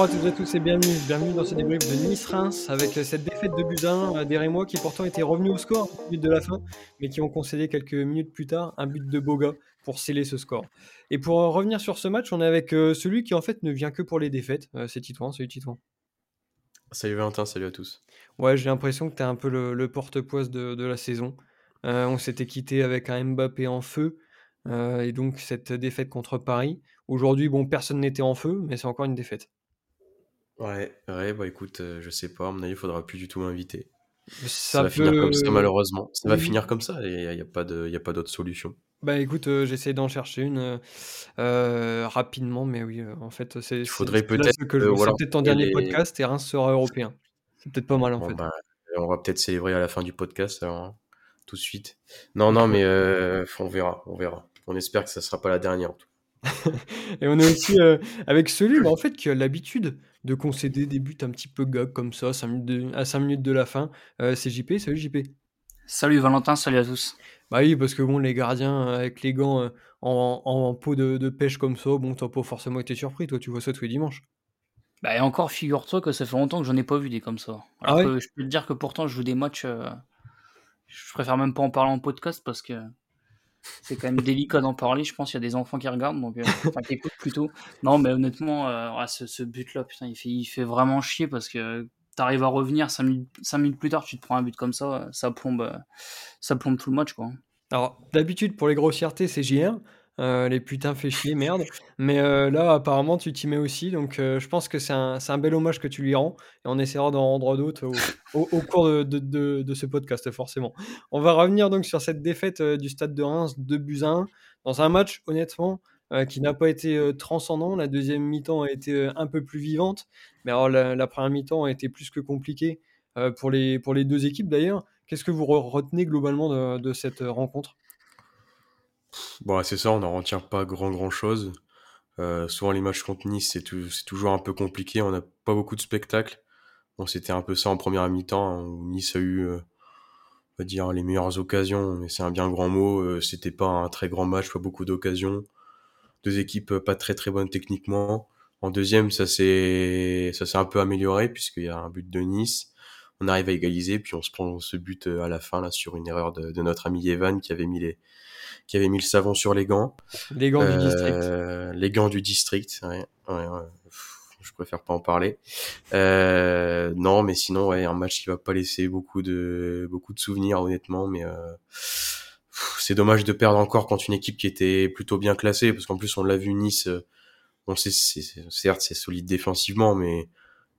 Bonjour à toutes et à tous et bienvenue, bienvenue dans ce débrief de Nice-Reims avec cette défaite de Buzyn des Rémois qui pourtant étaient revenus au score au but de la fin mais qui ont concédé quelques minutes plus tard un but de Boga pour sceller ce score. Et pour revenir sur ce match, on est avec euh, celui qui en fait ne vient que pour les défaites, euh, c'est Titouan, salut Titouan. Salut Valentin, salut à tous. Ouais, j'ai l'impression que tu es un peu le, porte-poise de, la saison. Euh, on s'était quitté avec un Mbappé en feu et donc cette défaite contre Paris. Aujourd'hui, bon, personne n'était en feu, mais c'est encore une défaite. Ouais, ouais, bah écoute, euh, je sais pas, à mon avis, il faudra plus du tout m'inviter. Ça, va finir comme ça, malheureusement. Ça va finir comme ça, et il n'y a pas d'autre solution. Bah écoute, euh, j'essaie d'en chercher une euh, rapidement, mais oui, en fait, c'est. Il faudrait peut-être. que voilà, peut-être ton dernier podcast et Reims sera européen. C'est peut-être pas mal en fait. Bah, on va peut-être célébrer à la fin du podcast, hein, tout de suite. Non, non, mais on verra, on verra. On espère que ça sera pas la dernière. En tout. Et on est aussi euh, avec celui bah, en fait, qui a l'habitude de concéder des buts un petit peu gag comme ça, minutes à 5 minutes de la fin. Euh, c'est JP, salut JP. Salut Valentin, salut à tous. Bah oui, parce que bon, les gardiens euh, avec les gants en, peau de, pêche comme ça, bon, t'as pas forcément été surpris, toi, tu vois ça tous les dimanches. Bah et encore, figure-toi que ça fait longtemps que j'en ai pas vu des comme ça. Ah je peux te dire que pourtant, je joue des matchs. je préfère même pas en parler en podcast parce que c'est quand même délicat d'en parler. Je pense qu'il y a des enfants qui regardent, donc euh, enfin qui écoutent plutôt. Non, mais honnêtement, euh, ce, but-là, putain, il fait, il fait vraiment chier parce que t'arrives à revenir 5 minutes, minutes, plus tard, tu te prends un but comme ça, ça plombe, ça plombe tout le match, quoi. Alors, d'habitude, pour les grossièretés, c'est JR. Euh, les putains fait chier, merde. Mais euh, là, apparemment, tu t'y mets aussi. Donc, euh, je pense que c'est un, un, bel hommage que tu lui rends. Et on essaiera d'en rendre d'autres au, cours de, ce podcast, forcément. On va revenir donc sur cette défaite du stade de Reims de Buzyn. Dans un match, honnêtement, qui n'a pas été transcendant. La deuxième mi-temps a été un peu plus vivante. Mais alors, la, première mi-temps a été plus que compliquée pour les deux équipes d'ailleurs. Qu'est-ce que vous retenez globalement de cette rencontre? Bon, c'est ça, on n'en retient pas grand grand chose. Euh, souvent les matchs contre Nice, c'est, toujours un peu compliqué, on n'a pas beaucoup de spectacles. Bon, c'était un peu ça en première mi-temps, hein, où Nice a eu, euh, on va dire, les meilleures occasions, mais c'est un bien grand mot. Euh, c'était pas un très grand match, pas beaucoup d'occasions. Deux équipes pas très très bonnes techniquement. En deuxième, ça s'est, un peu amélioré, puisqu'il y a un but de Nice. On arrive à égaliser, puis on se prend ce but à la fin, là, sur une erreur de notre ami Evan, qui avait mis les, qui avait mis le savon sur les gants. Les gants du district. Euh, les gants du district, ouais, ouais, je préfère pas en parler. Euh, non, mais sinon, ouais, un match qui va pas laisser beaucoup de beaucoup de souvenirs, honnêtement. Mais euh, c'est dommage de perdre encore contre une équipe qui était plutôt bien classée, parce qu'en plus on l'a vu Nice. On sait, certes, c'est solide défensivement, mais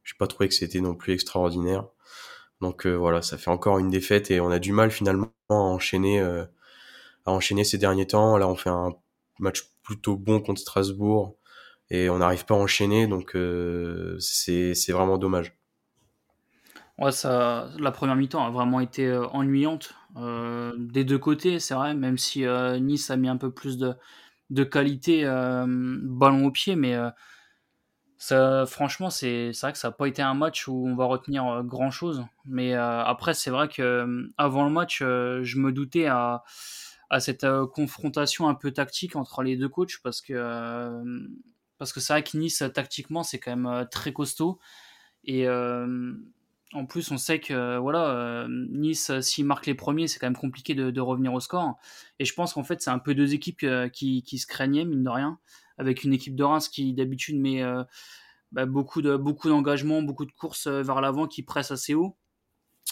j'ai pas trouvé que c'était non plus extraordinaire. Donc voilà, ça fait encore une défaite et on a du mal finalement à enchaîner à enchaîner ces derniers temps. Là, on fait un match plutôt bon contre Strasbourg et on n'arrive pas à enchaîner, donc euh, c'est vraiment dommage. Ouais, ça, la première mi-temps a vraiment été euh, ennuyante euh, des deux côtés, c'est vrai, même si Nice a mis un peu plus de, de qualité ballon au pied, mais ça, franchement, c'est vrai que ça n'a pas été un match où on va retenir grand chose. Mais après, c'est vrai que avant le match, je me doutais à à cette euh, confrontation un peu tactique entre les deux coachs parce que euh, parce c'est vrai que Nice tactiquement c'est quand même euh, très costaud. Et en plus on sait que voilà Nice s'il marque les premiers c'est quand même compliqué de, revenir au score. Et je pense qu'en fait c'est un peu deux équipes qui, qui, se craignaient mine de rien avec une équipe de Reims qui d'habitude met bah, beaucoup de beaucoup d'engagement beaucoup de courses vers l'avant qui presse assez haut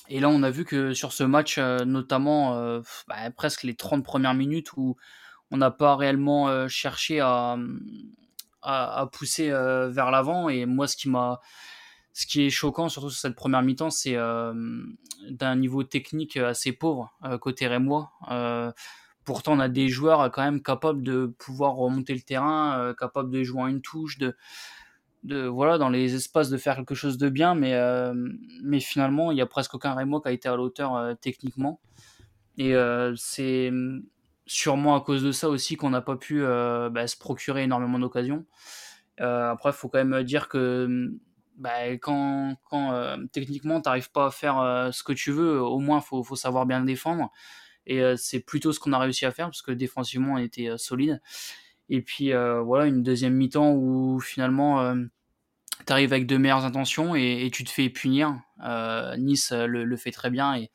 et là, on a vu que sur ce match, euh, notamment euh, bah, presque les 30 premières minutes où on n'a pas réellement euh, cherché à, pousser vers l'avant. Et moi, ce qui m'a ce qui est choquant, surtout sur cette première mi-temps, c'est d'un niveau technique assez pauvre côté rémois. pourtant, on a des joueurs quand même capables de pouvoir remonter le terrain, capables de jouer en une touche, de, de voilà dans les espaces de faire quelque chose de bien mais euh, mais finalement il y a presque aucun Remo qui a été à l'auteur euh, techniquement. Et euh, c'est sûrement à cause de ça aussi qu'on n'a pas pu bah, se procurer énormément d'occasions. Après faut quand même dire que bah, quand, quand techniquement tu n'arrives pas à faire ce que tu veux au moins faut, faut savoir bien le défendre. Et c'est plutôt ce qu'on a réussi à faire parce que défensivement on était solide et puis euh, voilà, une deuxième mi-temps où finalement, euh, arrives avec de meilleures intentions et, tu te fais punir. nice le, fait très bien et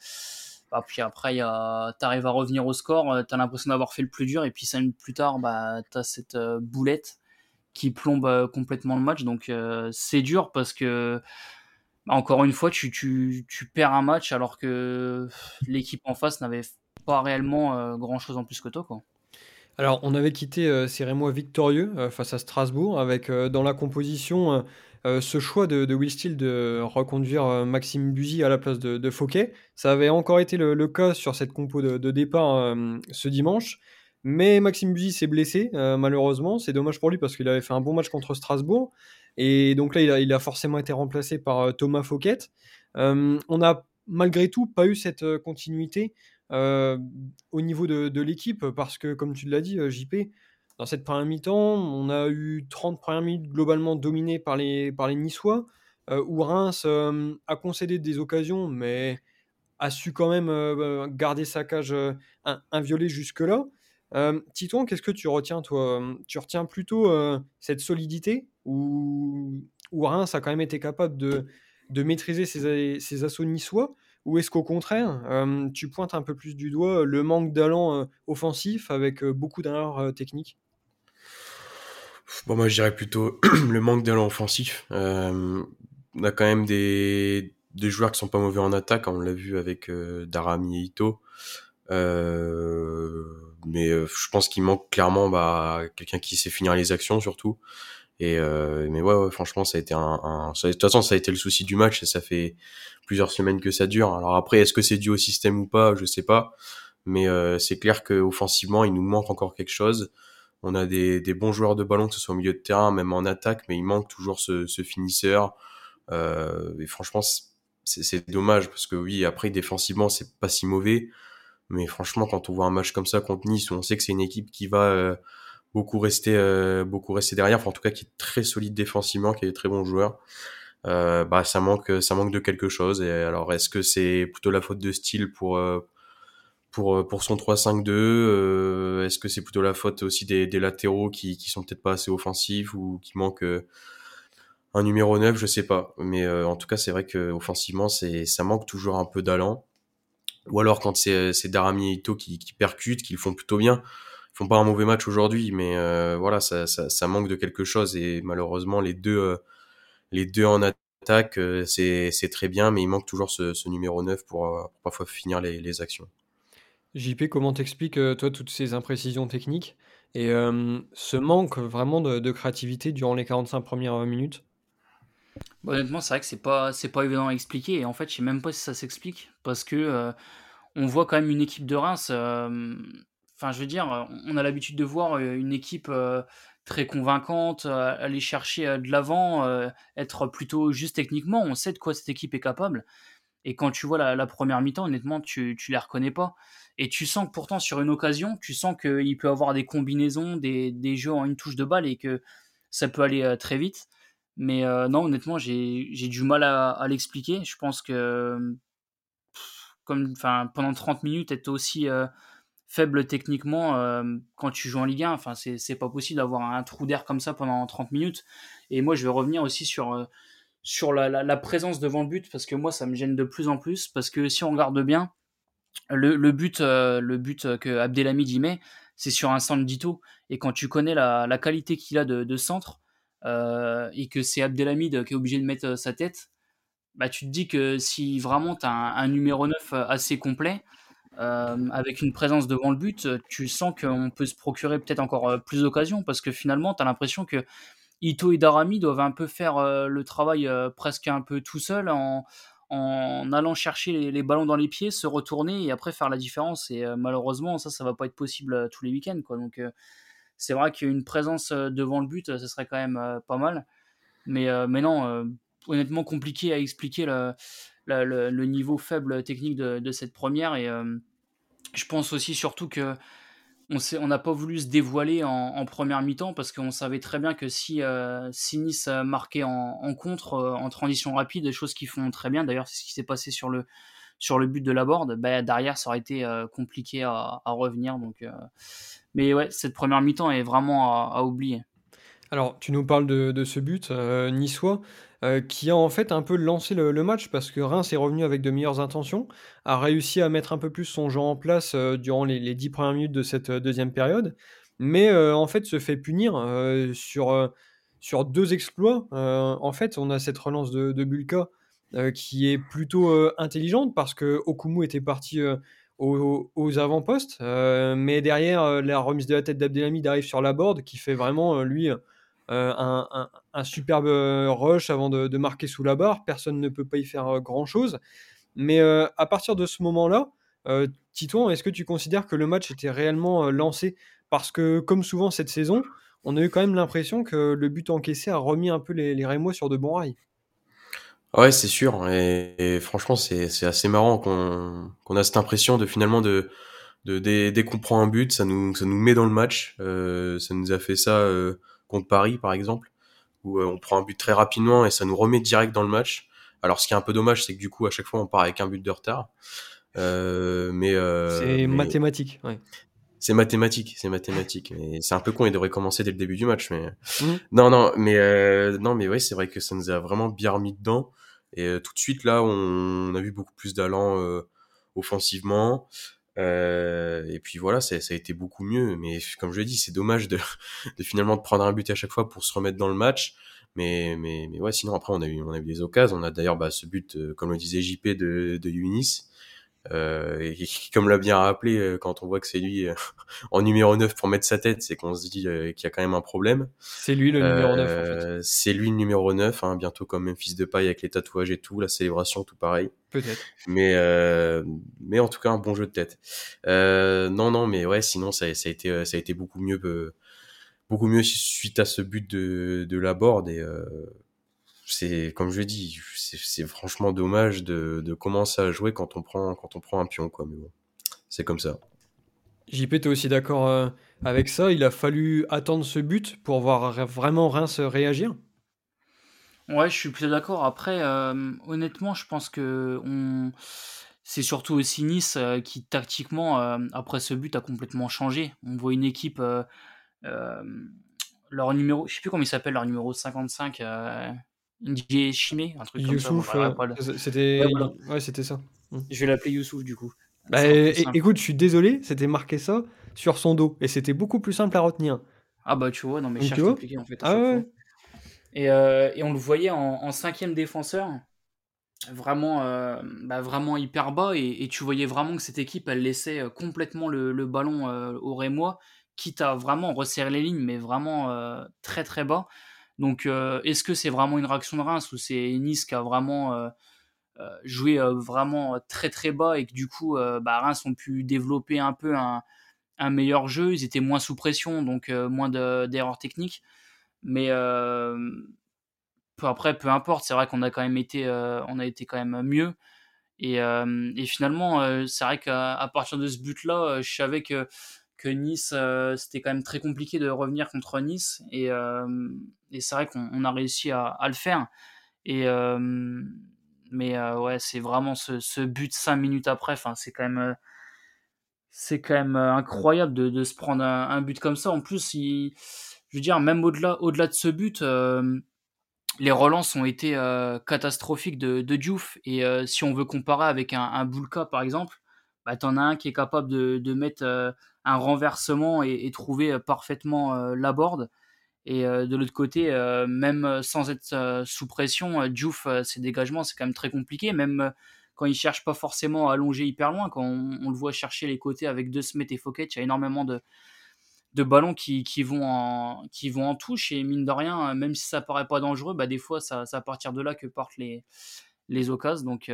bah, puis après, tu arrives à revenir au score, tu as l'impression d'avoir fait le plus dur et puis 5 minutes plus tard, bah, tu cette boulette qui plombe complètement le match. Donc c'est dur parce que encore une fois, tu, tu, tu, perds un match alors que l'équipe en face n'avait pas réellement euh, grand chose en plus que toi. Quoi. Alors, on avait quitté euh, victorieux euh, face à Strasbourg avec dans la composition ce choix de, Will Steele de reconduire Maxime Buzy à la place de, Fouquet. Ça avait encore été le, cas sur cette compo de, départ ce dimanche. Mais Maxime Buzy s'est blessé, malheureusement. C'est dommage pour lui parce qu'il avait fait un bon match contre Strasbourg. Et donc là, il a, forcément été remplacé par euh, Thomas Fouquet. Euh, on n'a malgré tout pas eu cette euh, au niveau de, l'équipe parce que, comme tu l'as dit, JP, dans cette première mi-temps, on a eu 30 premières minutes globalement dominées par les, par les Niçois, où Reims a concédé des occasions, mais a su quand même garder sa cage inviolée jusque-là. Euh, Titouan, qu'est-ce que tu retiens, toi? Tu retiens plutôt euh, cette solidité ou Reims a quand même été capable de, de maîtriser ses, assauts niçois? Ou est-ce qu'au contraire, tu pointes un peu plus du doigt le manque d'allant offensif avec beaucoup d'erreurs techniques? Bon, moi je dirais plutôt le manque d'allant offensif. on a quand même des, joueurs qui sont pas mauvais en attaque, on l'a vu avec Darami et Ito. Mais je pense qu'il manque clairement bah, quelqu'un qui sait finir les actions surtout. Et euh, mais ouais, franchement, ça a été un, un de toute façon, ça a été le souci du match et ça fait plusieurs semaines que ça dure. Alors après, est-ce que c'est dû au système ou pas? Je sais pas. Mais euh, c'est clair que offensivement, il nous manque encore quelque chose. On a des, des, bons joueurs de ballon, que ce soit au milieu de terrain, même en attaque, mais il manque toujours ce, ce finisseur. Euh, et franchement, c'est dommage parce que oui, après défensivement, c'est pas si mauvais. Mais franchement, quand on voit un match comme ça contre Nice, où on sait que c'est une équipe qui va euh, beaucoup rester, euh, beaucoup rester derrière, enfin, en tout cas qui est très solide défensivement, qui des très bons joueurs, euh, bah ça manque, ça manque de quelque chose. Et alors, est-ce que c'est plutôt la faute de style pour pour pour son 3-5-2 Est-ce que c'est plutôt la faute aussi des, des latéraux qui qui sont peut-être pas assez offensifs ou qui manquent un numéro 9, je sais pas. Mais en tout cas, c'est vrai que offensivement, c'est ça manque toujours un peu d'allant ou alors quand c'est Darami et Ito qui, qui percutent, qu'ils font plutôt bien. Ils font pas un mauvais match aujourd'hui, mais euh, voilà, ça, ça, ça, manque de quelque chose et malheureusement les deux, euh, les deux en attaque, euh, c'est très bien, mais il manque toujours ce, ce numéro 9 pour, pour, parfois finir les, les actions. JP, comment t'expliques toi toutes ces imprécisions techniques et ce manque vraiment de, de créativité durant les 45 premières minutes? Honnêtement, c'est vrai que c'est pas, c'est pas évident à expliquer. Et en fait, je sais même pas si ça s'explique. Parce que euh, on voit quand même une équipe de Reims. Euh, enfin, je veux dire, on a l'habitude de voir euh, une équipe très convaincante, aller chercher de l'avant, être plutôt juste techniquement. On sait de quoi cette équipe est capable. Et quand tu vois la, première mi-temps, honnêtement, tu, tu les reconnais pas. Et tu sens que pourtant, sur une occasion, tu sens qu'il peut avoir des combinaisons, des, jeux en une touche de balle et que ça peut aller très vite. Mais euh, non, honnêtement, j'ai du mal à, l'expliquer. Je pense que comme, pendant 30 minutes, être aussi euh, faible techniquement euh, quand tu joues en Ligue 1, enfin, c'est pas possible d'avoir un trou d'air comme ça pendant 30 minutes. Et moi, je vais revenir aussi sur, sur la, présence devant le but, parce que moi, ça me gêne de plus en plus. Parce que si on regarde bien, le, but, le but que Abdelhamid y met, c'est sur un centre d'Ito. Et quand tu connais la, qualité qu'il a de, centre, euh, et que c'est Abdelhamid qui est obligé de mettre euh, sa tête, bah, tu te dis que si vraiment tu as un, numéro 9 euh, assez complet, avec une présence devant le but, tu sens qu'on peut se procurer peut-être encore plus d'occasions parce que finalement, tu as l'impression que Ito et Darami doivent un peu faire le travail presque un peu tout seul en, allant chercher les, ballons dans les pieds, se retourner et après faire la différence. Et malheureusement, ça, ça va pas être possible tous les week-ends. Donc, c'est vrai qu'une présence euh, devant le but, ce serait quand même euh, pas mal. Mais, euh, mais non, honnêtement compliqué à expliquer le, le, niveau faible technique de, cette première. Et je pense aussi surtout que on n'a pas voulu se dévoiler en, première mi-temps parce qu'on savait très bien que si, si Nice marquait en, contre, en transition rapide, des choses qui font très bien, d'ailleurs c'est ce qui s'est passé sur le, sur le but de la board, bah, derrière ça aurait été compliqué à, revenir. Donc, mais ouais, cette première mi-temps est vraiment à, oublier. Alors, tu nous parles de ce but, niçois, heu, qui a en fait un peu lancé le match parce que Reims est revenu avec de meilleures intentions, a réussi à mettre un peu plus son jeu en place, heu, durant les les 10 1 minutes de cette, heu, 2 période, mais en fait se fait punir, sur, sur 2 exploits. En fait, on a cette relance de Bulka, qui est plutôt, intelligente parce qu'Okoumou était parti, aux aux avant-postes, mais derrière, la remise de la tête d'Abdelhamid arrive sur Laborde qui fait vraiment, lui, Heu, un superbe, rush avant de marquer sous la barre. Personne ne peut pas y faire, heu, grand-chose. Mais, à partir de ce moment-là, heu, Titouan, est-ce que tu considères que le match était réellement, lancé? Parce que comme souvent cette saison, on a eu quand même l'impression que le but encaissé a remis un peu les les Rémois sur de bons rails. Ouais, c'est sûr et franchement, c'est assez marrant qu'on qu'on a cette impression de finalement de dès dès qu'on prend un but, ça nous ça nous met dans le match. Ça nous a fait ça, contre Paris, par exemple, où, heu, on prend un but très rapidement et ça nous remet direct dans le match. Alors ce qui est un peu dommage, c'est que du coup, à chaque fois, on part avec un but de retard. Heu, mais heu, C'est mais mathématique, ouais. c'est mathématique, c'est mathématique. Mais c'est un peu con, il devrait commencer dès le début du match, mais Mmh. non, non, mais heu, non, mais ouais, c'est vrai que ça nous a vraiment bien remis dedans et heu, tout de suite là, on a vu beaucoup plus d'allant, heu, offensivement. Heu et puis voilà, ça ça a été beaucoup mieux. Mais comme je l'ai dit, c'est dommage de de finalement de prendre un but à chaque fois pour se remettre dans le match. Mais mais mais ouais, sinon après on a eu on a eu des occasions. On a d'ailleurs, bah, ce but, heu, comme le disait JP de de heu et qui comme l'a bien rappelé, heu, quand on voit que c'est lui, heu, en numéro 9 pour mettre sa tête, c'est qu'on se dit, heu, qu'il y a quand même un problème. C'est lui le numéro 9 en fait. C'est lui le numéro 9, hein, bientôt comme Memphis Depay avec les tatouages et tout, la célébration, tout pareil. Peut-être. Mais euh, mais en tout cas un bon jeu de tête. Euh, non non mais ouais sinon ça, ça a été euh, ça a été beaucoup mieux euh, beaucoup mieux suite à ce but de de Laborde et euh, c'est comme je dis c'est franchement dommage de de commencer à jouer quand on prend quand on prend un pion quoi mais bon c'est comme ça. JP, tu es aussi d'accord, heu, avec ça? Il a fallu attendre ce but pour voir vraiment Reims réagir? Ouais, je suis plutôt d'accord. Après, hem, honnêtement, je pense que on c'est surtout aussi Nice, heu, qui tactiquement, après ce but, a complètement changé. On voit une équipe, heu, hem, leur numéro je sais plus comment il s'appelle, leur numéro 55, heu, Ndié Chimé, un truc comme ça, bon Youssouf, j'arriverai heu, pas à le c ouais c'était voilà, ouais, c'était ça. Mmh. je vais l'appeler Youssouf du coup. Bah, écoute, je suis désolé, c'était marqué ça sur son dos et c'était beaucoup plus simple à retenir. Ah bah, tu vois? Non mais cherche compliqué en fait à Ah ouais, fois et heu et on le voyait en en 5 défenseur Vraiment, heu, bah, vraiment hyper bas et et tu voyais vraiment que cette équipe, elle laissait, heu, complètement le le ballon, aux Rémois, quitte à vraiment resserrer les lignes, mais vraiment, très, très bas. Donc, heu, est-ce que c'est vraiment une réaction de Reims ou c'est Nice qui a vraiment, heu heu, joué, vraiment, très, très bas et que du coup, bah, Reims ont pu développer un peu un meilleur jeu? Ils étaient moins sous pression, donc, moins de d'erreurs techniques. Mais, peu après, peu importe, c'est vrai qu'on a quand même été, on a été quand même mieux et, euh, et finalement, euh, c'est vrai qu'à partir de ce but-là, euh, je savais que, que Nice, euh, c'était quand même très compliqué de revenir contre Nice. Et, euh, et c'est vrai qu'on on a réussi à, à le faire. Et, euh, mais euh, ouais, c'est vraiment ce, ce but cinq minutes après. C'est quand même, euh, c'est quand même euh, incroyable de, de se prendre un, un but comme ça. En plus, il, je veux dire, même au-delà, au-delà de ce but, les relances ont été catastrophiques de, de Diouf. Et si on veut comparer avec un, un Bulka, par exemple, bah, t'en as un qui est capable de, de mettre euh, un renversement et, trouver euh, parfaitement euh, la board. Et de l'autre côté, même sans être sous pression, Diouf, ses dégagements, c'est quand même très compliqué. Même quand il cherche pas forcément à allonger hyper loin, quand on, le voit chercher les côtés avec De Smet et Fouquet, il y a énormément de, de ballons qui, qui, vont en, qui vont en touche. Et mine de rien, même si ça paraît pas dangereux, bah, des fois, ça à partir de là que partent les, les occasions. Donc,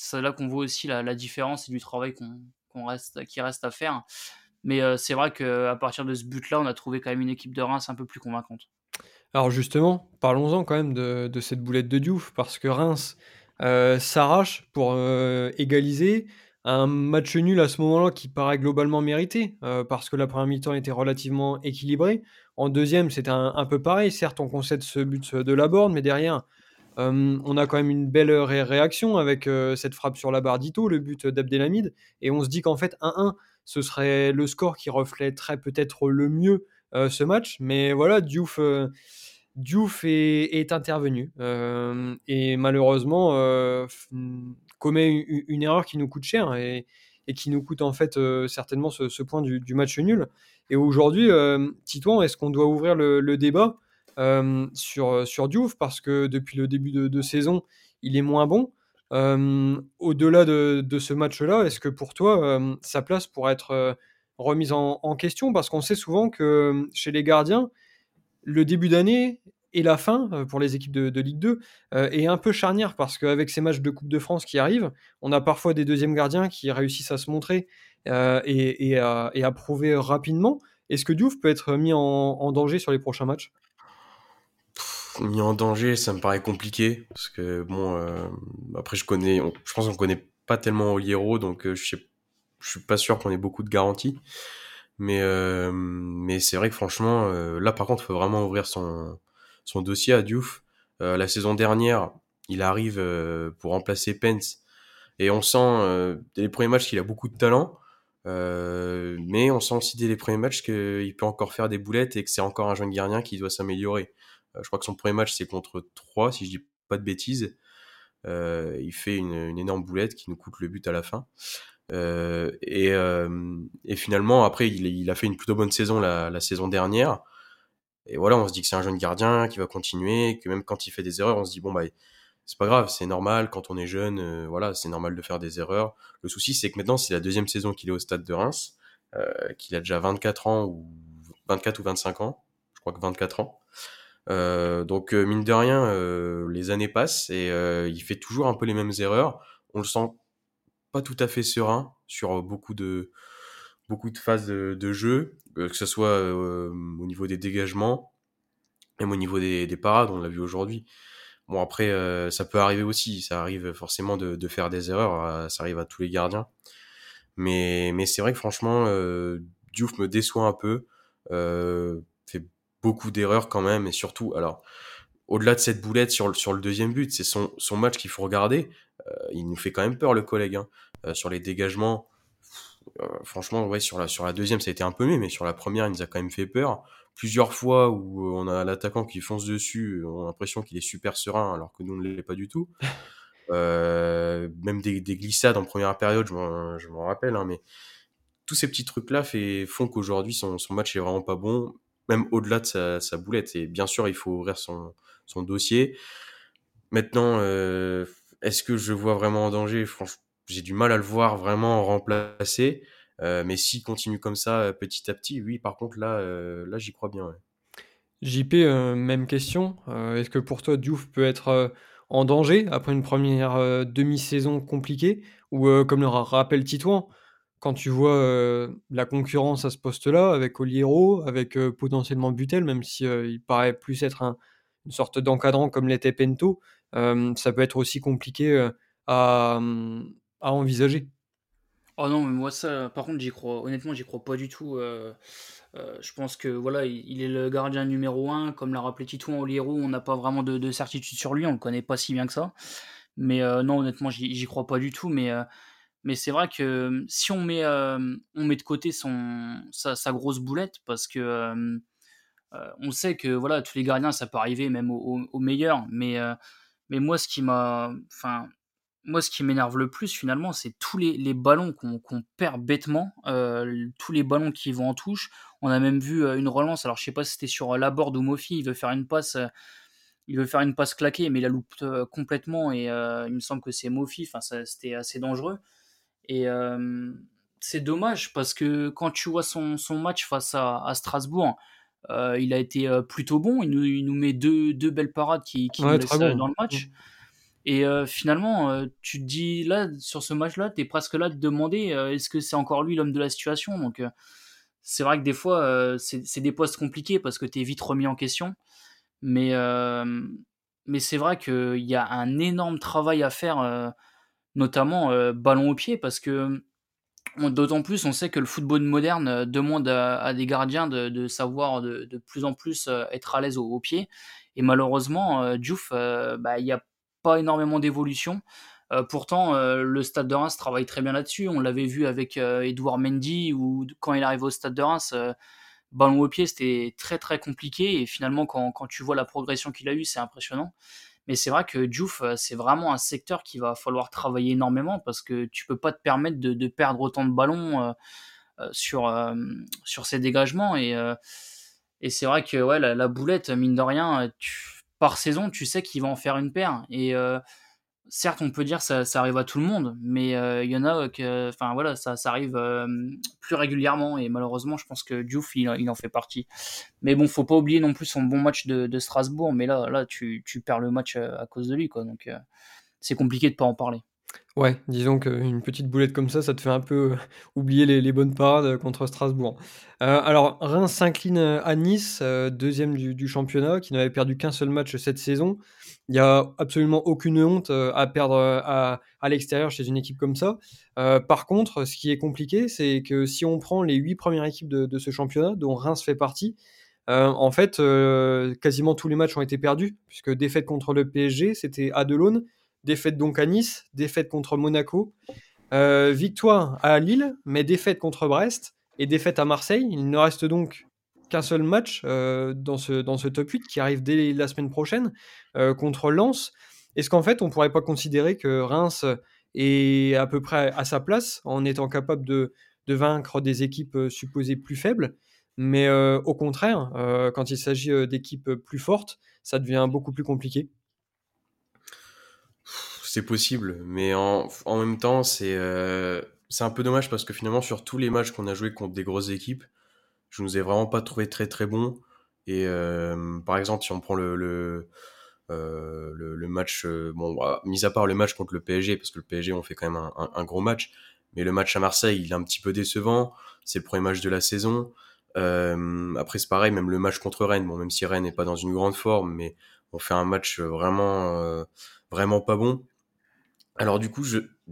c'est là qu'on voit aussi la, la différence et du travail qu'on, reste, qui reste à faire. Mais euh, c'est vrai qu'à partir de ce but-là, on a trouvé quand même une équipe de Reims un peu plus convaincante. Alors justement, parlons-en quand même de cette boulette de Diouf parce que Reims, heu, s'arrache pour, heu, égaliser. Un match nul à ce moment-là qui paraît globalement mérité, parce que la première mi-temps était relativement équilibrée. En deuxième, c'était un un peu pareil. Certes, on concède ce but de Laborde, mais derrière, hem, on a quand même une belle, ré réaction avec, heu, cette frappe sur la barre d'Ito, le but d'Abdelhamid et on se dit qu'en fait 1-1, ce serait le score qui reflèterait peut-être le mieux ce match. Mais voilà, Diouf, Diouf est, intervenu et malheureusement commet une, erreur qui nous coûte cher et, qui nous coûte en fait certainement ce, point du, match nul. Et aujourd'hui, Titouan, est-ce qu'on doit ouvrir le, débat? Sur, sur Diouf parce que depuis le début de, saison, il est moins bon. Au-delà de, ce match-là, est-ce que pour toi, sa place pourrait être remise en, question? Parce qu'on sait souvent que chez les gardiens, le début d'année et la fin euh, pour les équipes de, Ligue 2 euh, est un peu charnière parce qu'avec ces matchs de Coupe de France qui arrivent, on a parfois des deuxièmes gardiens qui réussissent à se montrer euh, et, à, prouver rapidement. Est-ce que Diouf peut être mis en, danger sur les prochains matchs? Mis en danger, ça me paraît compliqué parce que bon, après je connais, je pense qu'on connaît pas tellement Oliero, donc je sais, suis pas sûr qu'on ait beaucoup de garanties. Mais, mais c'est vrai que franchement, là par contre, faut vraiment ouvrir son, son dossier à Diouf. Euh, la saison dernière, il arrive euh, pour remplacer Pence et on sent euh, dès les premiers matchs qu'il a beaucoup de talent. mais on sent aussi dès les premiers matchs qu'il peut encore faire des boulettes et que c'est encore un jeune gardien qui doit s'améliorer. Je crois que son premier match c'est contre 3, si je dis pas de bêtises. il fait une, énorme boulette qui nous coûte le but à la fin. et, finalement, après, il, a fait une plutôt bonne saison la saison dernière. Et voilà, on se dit que c'est un jeune gardien qui va continuer, que même quand il fait des erreurs, on se dit bon bah c'est pas grave, c'est normal quand on est jeune, euh, voilà, c'est normal de faire des erreurs. Le souci c'est que maintenant c'est la deuxième saison qu'il est au stade de Reims, euh, qu'il a déjà 24 ans ou 24 ou 25 ans, je crois que 24 ans. Euh, donc mine de rien, les années passent et il fait toujours un peu les mêmes erreurs. On le sent pas tout à fait serein sur beaucoup de beaucoup de phases de, jeu, euh, que ce soit euh, au niveau des dégagements, même au niveau des, parades, on l'a vu aujourd'hui. Bon, après, euh, ça peut arriver aussi, ça arrive forcément de, faire des erreurs, ça arrive à tous les gardiens. Mais, mais c'est vrai que franchement, Diouf me déçoit un peu, fait beaucoup d'erreurs quand même, et surtout, alors, au-delà de cette boulette sur, sur le deuxième but, c'est son, son match qu'il faut regarder. il nous fait quand même peur, le collègue. Hein. sur les dégagements, euh, franchement, ouais, sur la, sur la deuxième, ça a été un peu mieux, mais sur la première, il nous a quand même fait peur. Plusieurs fois où euh, on a l'attaquant qui fonce dessus, on a l'impression qu'il est super serein, alors que nous, on ne l'est pas du tout. Euh, même des, glissades en première période, je m'en rappelle, hein, mais tous ces petits trucs-là font qu'aujourd'hui, son, match est vraiment pas bon, même au-delà de sa, boulette. Et bien sûr, il faut ouvrir son, dossier. Maintenant, est-ce que je vois vraiment en danger? Franchement, j'ai du mal à le voir vraiment remplacer. Euh, mais s'il continue comme ça euh, petit à petit, oui, par contre, là, euh, là j'y crois bien. JP, même question. Est-ce que pour toi, Diouf peut être en danger après une première demi-saison compliquée? Ou comme le rappelle Titouan, quand tu vois la concurrence à ce poste-là, avec Oliero, avec potentiellement Butel, même si il paraît plus être une sorte d'encadrant comme l'était Pento, ça peut être aussi compliqué à, à envisager. Oh non, mais moi ça, par contre, j'y crois. Honnêtement, j'y crois pas du tout. Je pense que voilà, il, est le gardien numéro un, comme l'a rappelé Titouan Oliero. On n'a pas vraiment de, certitude sur lui, on le connaît pas si bien que ça. Mais non, honnêtement, j'y crois pas du tout. Mais mais c'est vrai que si on met on met de côté son sa, grosse boulette, parce que on sait que voilà, tous les gardiens, ça peut arriver, même au, au meilleur. Mais mais moi, ce qui m'a, enfin moi, ce qui m'énerve le plus, finalement, c'est tous les, ballons qu'on perd bêtement, euh, tous les ballons qui vont en touche. On a même vu euh, une relance, alors je sais pas si c'était sur euh, la board ou Mofi, il veut faire une passe, il veut faire une passe claquée, mais il la loupe complètement, et il me semble que c'est Mofi, enfin, c'était assez dangereux. Et c'est dommage, parce que quand tu vois son, match face à, Strasbourg, il a été plutôt bon, il nous, met deux, belles parades qui, qui nous laissent dans le match. Mmh. Et euh, finalement, tu te dis là, sur ce match-là, tu es presque là de demander est-ce que c'est encore lui l'homme de la situation? Donc, c'est vrai que des fois, c'est des postes compliqués parce que tu es vite remis en question. Mais, mais c'est vrai qu'il y a un énorme travail à faire, notamment ballon au pied, parce que d'autant plus, on sait que le football moderne demande à, des gardiens de, savoir de, plus en plus être à l'aise au, pied. Et malheureusement, Diouf, bah, il y a pas énormément d'évolution. Euh, pourtant, euh, le Stade de Reims travaille très bien là-dessus. On l'avait vu avec Edouard euh, Mendy, ou quand il arrive au Stade de Reims, ballon au pied, c'était très très compliqué. Et finalement, quand, quand tu vois la progression qu'il a eue, c'est impressionnant. Mais c'est vrai que Diouf, c'est vraiment un secteur qui va falloir travailler énormément parce que tu peux pas te permettre de, perdre autant de ballons sur, sur ses dégagements. Et, et c'est vrai que ouais, la, boulette, mine de rien, par saison, tu sais qu'il va en faire une paire. Et euh, certes, on peut dire ça, ça arrive à tout le monde, mais euh, il y en a que, enfin voilà, ça, ça arrive euh, plus régulièrement. Et malheureusement, je pense que Diouf, il, en fait partie. Mais bon, faut pas oublier non plus son bon match de, Strasbourg. Mais là, là, tu, tu, perds le match à cause de lui, quoi. Donc c'est compliqué de pas en parler. Ouais, disons qu'une petite boulette comme ça, ça te fait un peu oublier les, bonnes parades contre Strasbourg. Euh, alors, Reims s'incline à Nice, euh, deuxième du, championnat, qui n'avait perdu qu'un seul match cette saison. Il n'y a absolument aucune honte à perdre à, à l'extérieur chez une équipe comme ça. Euh, par contre, ce qui est compliqué, c'est que si on prend les huit premières équipes de, ce championnat, dont Reims fait partie, en fait, quasiment tous les matchs ont été perdus, puisque défaite contre le PSG, c'était à Delaune défaite donc à Nice, défaite contre Monaco, euh, victoire à Lille, mais défaite contre Brest et défaite à Marseille. Il ne reste donc qu'un seul match euh, dans, ce, dans ce top 8 qui arrive dès la semaine prochaine euh, contre Lens. Est-ce qu'en fait on ne pourrait pas considérer que Reims est à peu près à sa place en étant capable de, de vaincre des équipes supposées plus faibles? Mais au contraire, quand il s'agit d'équipes plus fortes, ça devient beaucoup plus compliqué c'est possible, mais en, en même temps, c'est euh, c'est un peu dommage parce que finalement, sur tous les matchs qu'on a joués contre des grosses équipes, je nous ai vraiment pas trouvé très très bon. Et euh, par exemple, si on prend le, le, euh, le, le, match, euh, bon, bah, mis à part le match contre le PSG, parce que le PSG, on fait quand même un, un, gros match, mais le match à Marseille, il est un petit peu décevant. C'est le premier match de la saison. Euh, après, c'est pareil, même le match contre Rennes, bon, même si Rennes n'est pas dans une grande forme, mais on fait un match vraiment, vraiment pas bon. Alors du coup,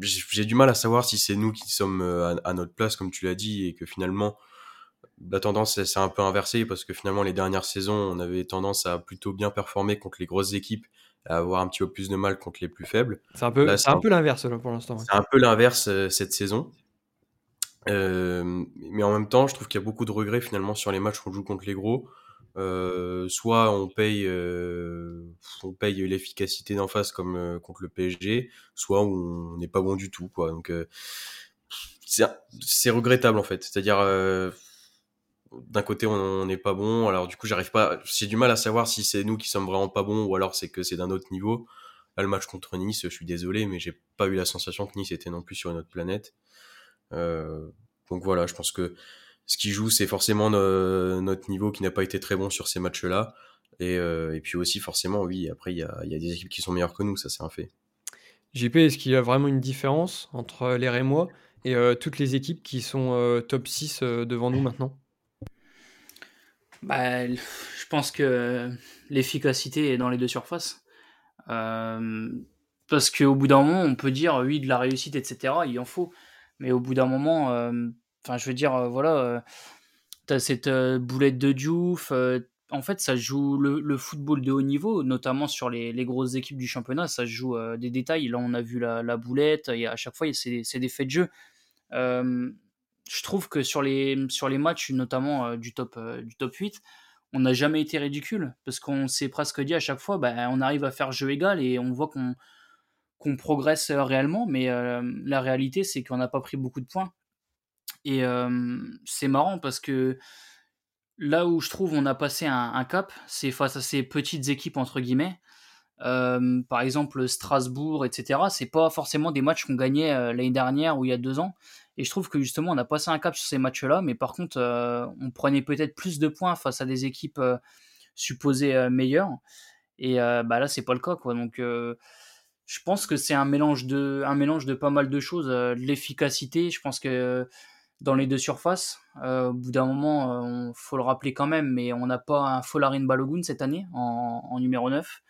j'ai du mal à savoir si c'est nous qui sommes euh, à, notre place, comme tu l'as dit, et que finalement, la tendance s'est un peu inversée, parce que finalement, les dernières saisons, on avait tendance à plutôt bien performer contre les grosses équipes, à avoir un petit peu plus de mal contre les plus faibles. C'est un peu, un peu l'inverse pour l'instant. C'est un peu l'inverse euh, cette saison. Euh, mais en même temps, je trouve qu'il y a beaucoup de regrets finalement sur les matchs qu'on joue contre les gros. Euh, soit on paye, euh, on paye l'efficacité d'en face comme euh, contre le PSG, soit on n'est pas bon du tout, quoi. Donc euh, c'est regrettable en fait. C'est-à-dire d'un côté on n'est pas bon, alors du coup j'arrive pas, j'ai du mal à savoir si c'est nous qui sommes vraiment pas bons ou alors c'est que c'est d'un autre niveau. Là le match contre Nice, je suis désolé, mais j'ai pas eu la sensation que Nice était non plus sur une autre planète. donc voilà, je pense que ce qui joue, c'est forcément notre niveau qui n'a pas été très bon sur ces matchs-là. Et, euh, et, puis aussi, forcément, oui, après, il y a, des équipes qui sont meilleures que nous, ça c'est un fait. JP, est-ce qu'il y a vraiment une différence entre Rémois et euh, toutes les équipes qui sont euh, top 6 euh, devant nous maintenant? Bah, Je pense que l'efficacité est dans les deux surfaces. Euh, parce qu'au bout d'un moment, on peut dire, oui, de la réussite, etc., il en faut. Mais au bout d'un moment, Enfin, je veux dire, euh, voilà, euh, t'as cette euh, boulette de Diouf. en fait, ça joue le, football de haut niveau, notamment sur les, les grosses équipes du championnat. Ça joue des détails. Là, on a vu la, la boulette. Et à chaque fois, c'est des faits de jeu. Je trouve que sur les, sur les matchs, notamment du, top, du top 8, on n'a jamais été ridicule parce qu'on s'est presque dit à chaque fois, bah, on arrive à faire jeu égal et on voit qu'on progresse réellement, mais la réalité c'est qu'on n'a pas pris beaucoup de points. Et c'est marrant parce que là où je trouve on a passé un, cap, c'est face à ces petites équipes entre guillemets. Par exemple Strasbourg, etc. C'est pas forcément des matchs qu'on gagnait l'année dernière ou il y a deux ans. Et je trouve que justement on a passé un cap sur ces matchs-là, mais par contre on prenait peut-être plus de points face à des équipes supposées meilleures. Et bah là c'est pas le cas quoi. Donc je pense que c'est un mélange de un mélange de pas mal de choses, l'efficacité. Je pense que dans les deux surfaces. Euh, au bout d'un moment, il euh, faut le rappeler quand même, mais on n'a pas un Folarin Balogun cette année en, en numéro 9.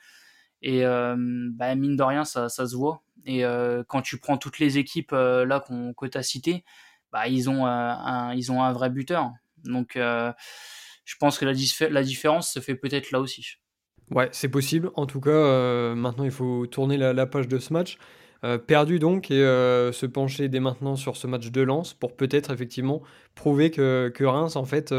Et euh, bah, mine de rien, ça, se voit. Et euh, quand tu prends toutes les équipes euh, là qu'on que tu as citées, bah, ils, ont, un, ils ont un vrai buteur. Donc je pense que la, différence se fait peut-être là aussi. Ouais, c'est possible. En tout cas, maintenant, il faut tourner la, page de ce match. Perdu donc et se pencher dès maintenant sur ce match de Lens pour peut-être effectivement prouver que, que Reims en fait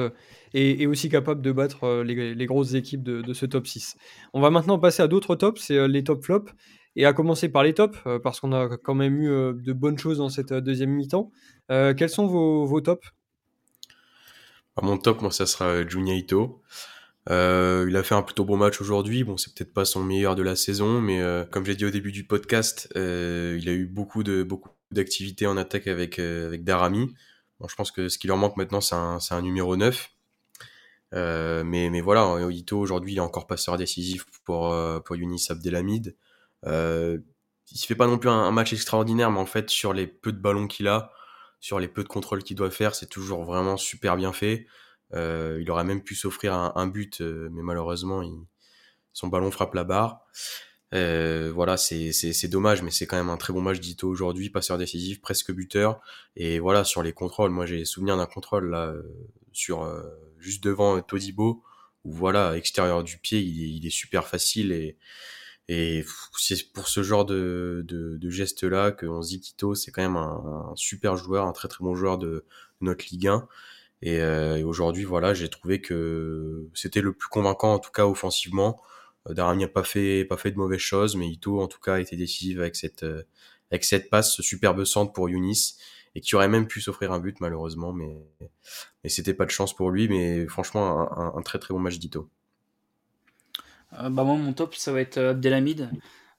est, aussi capable de battre les, grosses équipes de, ce top 6. On va maintenant passer à d'autres tops, c'est les top flops. Et à commencer par les tops, euh, parce qu'on a quand même eu euh, de bonnes choses dans cette euh, deuxième mi-temps. quels sont vos, vos tops? Bah, Mon top, moi, ça sera Junya Ito. Il a fait un plutôt bon match aujourd'hui. Bon, c'est peut-être pas son meilleur de la saison, mais comme j'ai dit au début du podcast, il a eu beaucoup de beaucoup d'activités en attaque avec avec Darami. Bon, je pense que ce qui leur manque maintenant, c'est un, un numéro 9. mais, mais voilà, Ito aujourd'hui, il est encore passeur décisif pour, pour Younis Abdelhamid. Euh, il se fait pas non plus un, match extraordinaire, mais en fait, sur les peu de ballons qu'il a, sur les peu de contrôles qu'il doit faire, c'est toujours vraiment super bien fait. Euh, il aurait même pu s'offrir un, but, euh, mais malheureusement, son ballon frappe la barre. Euh, voilà, c'est dommage, mais c'est quand même un très bon match d'Ito aujourd'hui, passeur décisif, presque buteur. Et voilà, sur les contrôles, moi j'ai souvenir d'un contrôle là, sur juste devant Todibo, où voilà, extérieur du pied, il est, super facile et, et c'est pour ce genre de, de, de geste-là qu'on se dit Tito, c'est quand même un, super joueur, un très très bon joueur de, notre Ligue 1. Euh, et, aujourd'hui, voilà, j'ai trouvé que c'était le plus convaincant, en tout cas offensivement. Euh, Darami n'a pas fait, pas fait de mauvaises choses, mais Ito, en tout cas, a été décisif avec cette, euh, avec cette passe, ce superbe centre pour Younis, et qui aurait même pu s'offrir un but, malheureusement, mais, mais c'était pas de chance pour lui, mais franchement, un, un très très bon match d'Ito. Euh, bah moi, mon top, ça va être euh, Abdelhamid.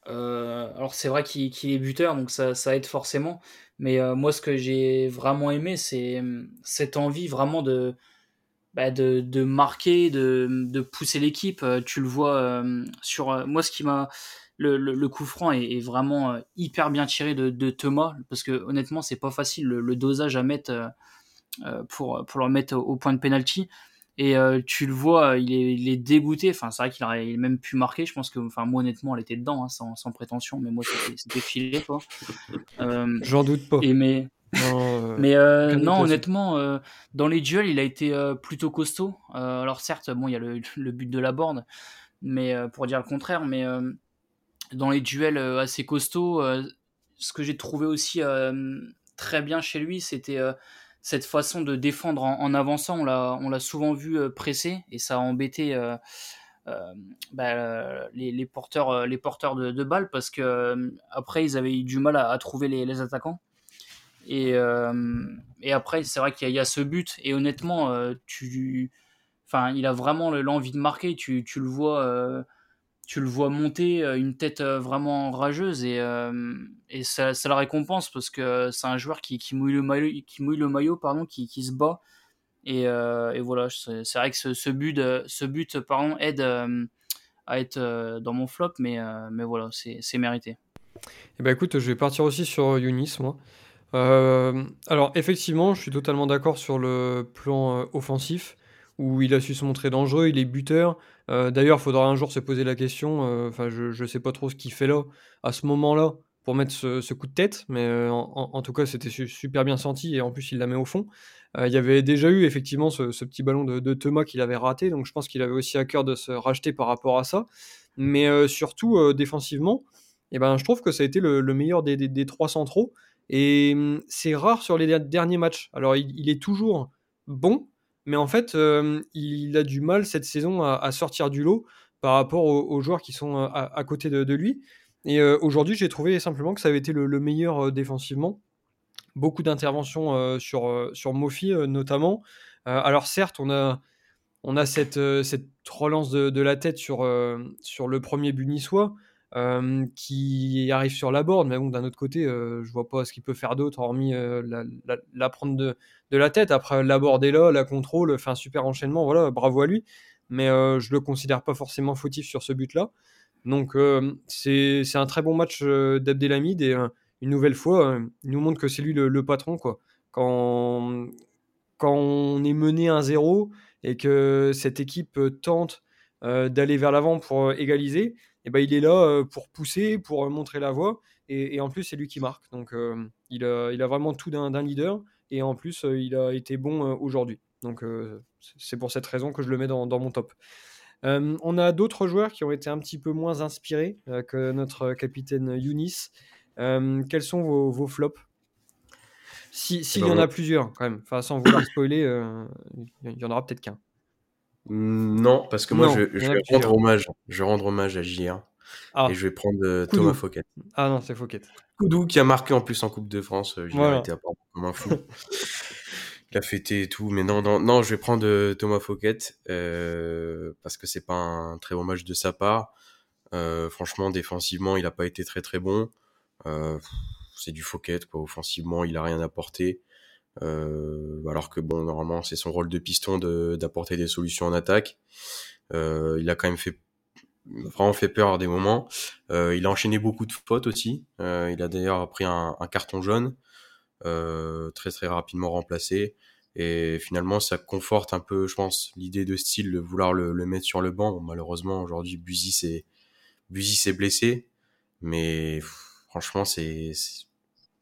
Euh, alors c'est vrai qu'il est buteur, donc ça, aide forcément. Mais moi, ce que j'ai vraiment aimé, c'est cette envie vraiment de, bah, de, marquer, de, pousser l'équipe. tu le vois sur moi, ce qui m'a le, coup franc est, vraiment hyper bien tiré de, de, Thomas parce que honnêtement, c'est pas facile le, dosage à mettre pour pour le mettre au, point de penalty. Et euh, tu le vois, il est, il est dégoûté. Enfin, c'est vrai qu'il aurait même pu marquer. Je pense que, enfin, moi, honnêtement, elle était dedans, hein, sans, sans, prétention. Mais moi, c'était filé, quoi. Euh, J'en doute pas. Et mais, non, euh, mais euh, non honnêtement, euh, dans les duels, il a été plutôt costaud. alors certes, bon, il y a le, le, but de la borne, mais pour dire le contraire, mais dans les duels assez costauds, ce que j'ai trouvé aussi très bien chez lui, c'était cette façon de défendre en, avançant, on l'a, souvent vu euh, presser et ça a embêté euh, euh, bah, les, porteurs, les porteurs de, balles parce que après ils avaient eu du mal à, trouver les, attaquants. Et, après, c'est vrai qu'il y, a ce but et honnêtement, tu, enfin, il a vraiment l'envie de marquer. Tu, tu le vois tu le vois monter euh, une tête euh, vraiment rageuse et, euh, et ça, ça, la récompense parce que c'est un joueur qui, qui, mouille le maillot, qui mouille le maillot pardon, qui, qui se bat. Et, et voilà, c'est vrai que ce, ce, but, ce but pardon, aide à être dans mon flop, mais, mais voilà, c'est mérité. Eh ben écoute, je vais partir aussi sur Younis, moi. alors effectivement, je suis totalement d'accord sur le plan offensif où il a su se montrer dangereux, il est buteur. Euh, d'ailleurs, il faudra un jour se poser la question, euh, enfin je ne sais pas trop ce qu'il fait là, à ce moment-là, pour mettre ce, coup de tête, mais euh, en, tout cas c'était super bien senti et en plus il la met au fond. il y avait déjà eu effectivement ce, petit ballon de, Thomas qu'il avait raté, donc je pense qu'il avait aussi à cœur de se racheter par rapport à ça. Mais surtout défensivement, eh ben, je trouve que ça a été le, meilleur des, trois centraux. Et hum, c'est rare sur les derniers matchs. Alors il est toujours bon, mais en fait, il a du mal cette saison à, sortir du lot par rapport aux, joueurs qui sont à, côté de, lui. Et aujourd'hui, j'ai trouvé simplement que ça avait été le, meilleur défensivement. Beaucoup d'interventions sur, sur Mofi notamment. alors certes, on a, on a cette, cette relance de, la tête sur, sur le premier but niçois. Euh, qui arrive sur la borne. Mais bon, d'un autre côté, euh, je vois pas ce qu'il peut faire d'autre hormis euh, la, prendre de, la tête. Après, l'aborder là, la contrôle, fait un super enchaînement. Voilà, bravo à lui. Mais je le considère pas forcément fautif sur ce but-là. Donc, c'est un très bon match d'Abdelhamid et une nouvelle fois, il nous montre que c'est lui le, patron. Quoi. Quand, quand on est mené 1-0 et que cette équipe tente d'aller vers l'avant pour égaliser, et ben, il est là pour pousser, pour montrer la voie. Et, en plus, c'est lui qui marque. Donc, il, a, il a vraiment tout d'un leader. Et en plus, il a été bon aujourd'hui. Donc, c'est pour cette raison que je le mets dans, mon top. on a d'autres joueurs qui ont été un petit peu moins inspirés que notre capitaine Younis. Euh, quels sont vos, vos flops? S'il si, Eh y ben, en a plusieurs, quand même. Enfin, sans vouloir spoiler, il y en aura peut-être qu'un. Non, parce que moi, Non, je, vais rendre hommage. Je vais rendre hommage à JR. Ah, Et je vais prendre euh. Thomas Fouquet. ah non, c'est Fouquet. Koudou qui a marqué en plus en Coupe de France. euh, JR Voilà. était apparemment comme un fou. Il a fêté et tout. Mais non, non, non, je vais prendre euh, Thomas Fouquet. euh, parce que c'est pas un très bon match de sa part. Euh, franchement, défensivement, il a pas été très très bon. Euh, c'est du Fouquet, quoi. Offensivement, il a rien apporté. Euh, alors que bon, normalement, c'est son rôle de piston de- d'apporter des solutions en attaque. Euh, il a quand même fait vraiment fait peur à des moments. Euh, il a enchaîné beaucoup de fautes aussi. Euh, il a d'ailleurs pris un, un carton jaune euh, très très rapidement remplacé. Et finalement, ça conforte un peu, je pense, l'idée de style de vouloir le, le mettre sur le banc. Bon, malheureusement, aujourd'hui, Buzy s'est blessé, mais franchement, c'est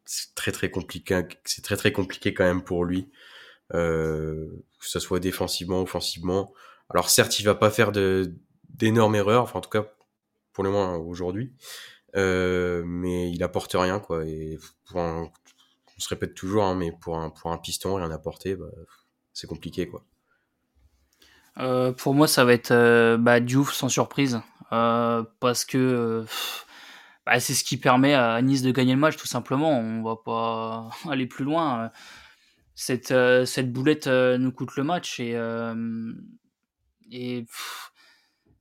c'est- très très compliqué. C'est très très compliqué quand même pour lui, euh, que ce soit défensivement, offensivement. Alors certes, il va pas faire d'énormes erreurs, enfin en tout cas pour le moins aujourd'hui, euh, mais il apporte rien quoi. Et on se répète toujours, hein, mais pour un pour un piston rien apporter, bah, c'est compliqué quoi. Euh, pour moi, ça va être bah, Diouf sans surprise. parce que bah, c'est ce qui permet à Nice de gagner le match, tout simplement. On va pas aller plus loin. Cette, euh, cette boulette euh, nous coûte le match. Et, euh, et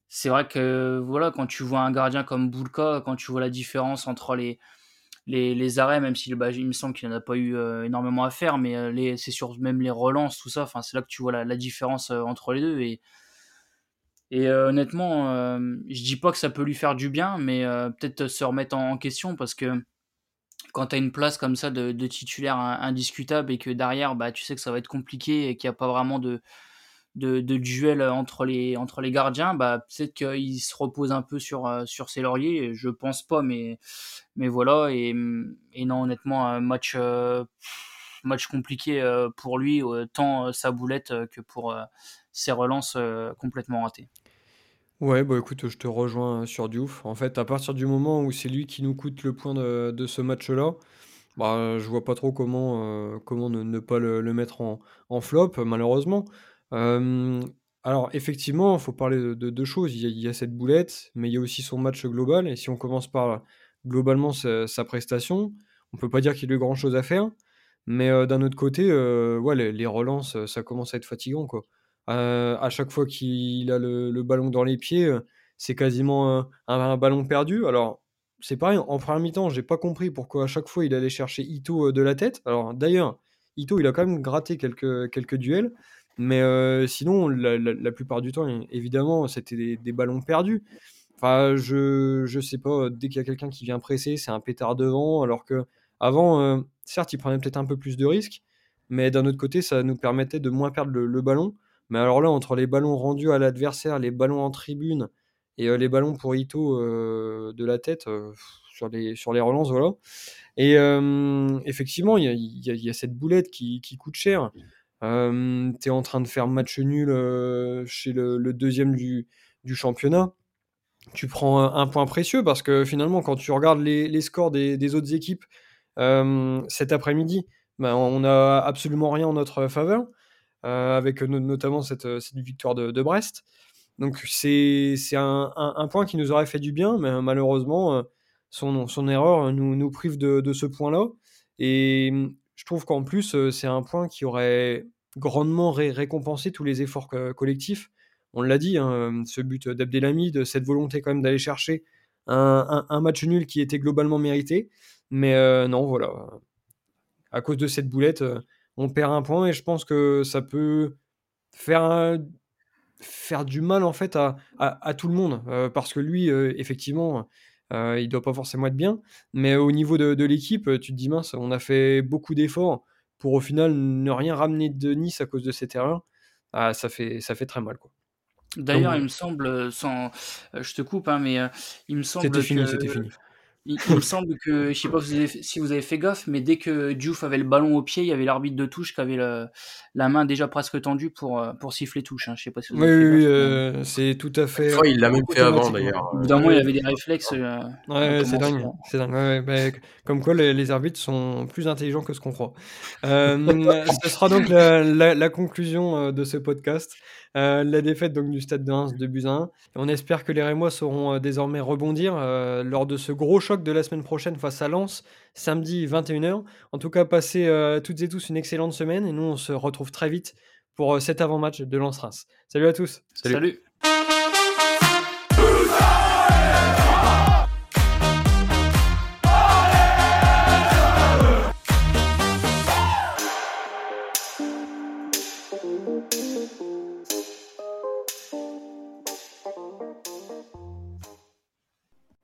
c'est vrai que voilà, quand tu vois un gardien comme Boulka, quand tu vois la différence entre les, arrêts, même si il me semble qu'il n'en a pas eu énormément à faire, mais c'est sur même les relances, tout ça, c'est là que tu vois la, différence entre les deux. Et euh, honnêtement, euh, je dis pas que ça peut lui faire du bien, mais euh, peut-être se remettre en, question parce que quand tu as une place comme ça de, titulaire in- indiscutable et que derrière, bah, tu sais que ça va être compliqué et qu'il n'y a pas vraiment de, de, de duel entre les, entre les gardiens, bah, peut-être qu'il se repose un peu sur, euh, sur ses lauriers. Je pense pas, mais, mais voilà. Et, et non, honnêtement, un match, euh, match compliqué euh, pour lui, euh, tant euh, sa boulette que pour ses relances complètement ratées. Ouais, bah écoute, je te rejoins sur Diouf. En fait, à partir du moment où c'est lui qui nous coûte le point de, ce match-là, bah, je vois pas trop comment, comment ne, pas le, mettre en, flop, malheureusement. Alors, effectivement, il faut parler de, de deux choses. Il y, a, cette boulette, mais il y a aussi son match global. Et si on commence par globalement sa, prestation, on peut pas dire qu'il a eu grand-chose à faire. Mais d'un autre côté, euh, les, relances, ça commence à être fatigant, quoi. À chaque fois qu'il a le, ballon dans les pieds, c'est quasiment un, ballon perdu. Alors, c'est pareil, en première mi-temps, j'ai pas compris pourquoi à chaque fois il allait chercher Ito de la tête. Alors, d'ailleurs, Ito, il a quand même gratté quelques, quelques duels, mais sinon, la, la- la plupart du temps, évidemment, c'était des, des ballons perdus. Enfin, je, je sais pas, dès qu'il y a quelqu'un qui vient presser, c'est un pétard devant, alors que avant, euh, certes, il prenait peut-être un peu plus de risques, mais d'un autre côté, ça nous permettait de moins perdre le, ballon. Mais alors là, entre les ballons rendus à l'adversaire, les ballons en tribune et euh, les ballons pour Ito euh, de la tête sur, les, sur relances, voilà. Et effectivement, il y a, cette boulette qui, coûte cher. Tu es en train de faire match nul chez le, deuxième du, championnat. Tu prends un, point précieux parce que finalement, quand tu regardes les, scores des, autres équipes cet après-midi, ben, on n'a absolument rien en notre faveur, euh, avec no- notamment cette, cette victoire de, Brest. Donc c'est un, point qui nous aurait fait du bien, mais euh, malheureusement, euh, son, erreur nous, prive de, ce point-là. Et hum, je trouve qu'en plus, euh, c'est un point qui aurait grandement ré- récompensé tous les efforts co- collectifs. On l'a dit, hein, ce but d'Abdelhamid, cette volonté quand même d'aller chercher un match nul qui était globalement mérité. Mais euh, non, voilà. À cause de cette boulette, euh, on perd un point et je pense que ça peut faire un- faire du mal en fait à, à- à tout le monde. Euh, parce que lui euh, effectivement il doit pas forcément être bien. Mais au niveau de, de l'équipe tu te dis mince on a fait beaucoup d'efforts pour au final ne rien ramener de Nice à cause de cette erreur. Ah, ça fait ça fait très mal quoi. D'ailleurs, il me semble, sans, je te coupe, hein, mais il me semble c'était fini c'était fini Il, me semble que, je sais pas si vous avez fait gaffe, mais dès que Diouf avait le ballon au pied, il y avait l'arbitre de touche qui avait la main déjà presque tendue pour, euh, pour siffler touche. Hein. Je sais pas si vous avez oui, oui, euh, c'est tout à fait. il l'a même fait avant d'ailleurs. Évidemment, il avait des réflexes. Euh, ouais, c'est dingue. C'est dingue. Bah, comme quoi, les, arbitres sont plus intelligents que ce qu'on croit. ce sera donc la, la conclusion de ce podcast. Euh, la défaite donc du stade de Reims de Buzyn. On espère que les Rémois sauront euh, désormais rebondir euh, lors de ce gros choc de la semaine prochaine face à Lens, samedi 21h. En tout cas, passez toutes et tous une excellente semaine et nous on se retrouve très vite pour cet avant-match de Lens-Reims. Salut à tous. Salut.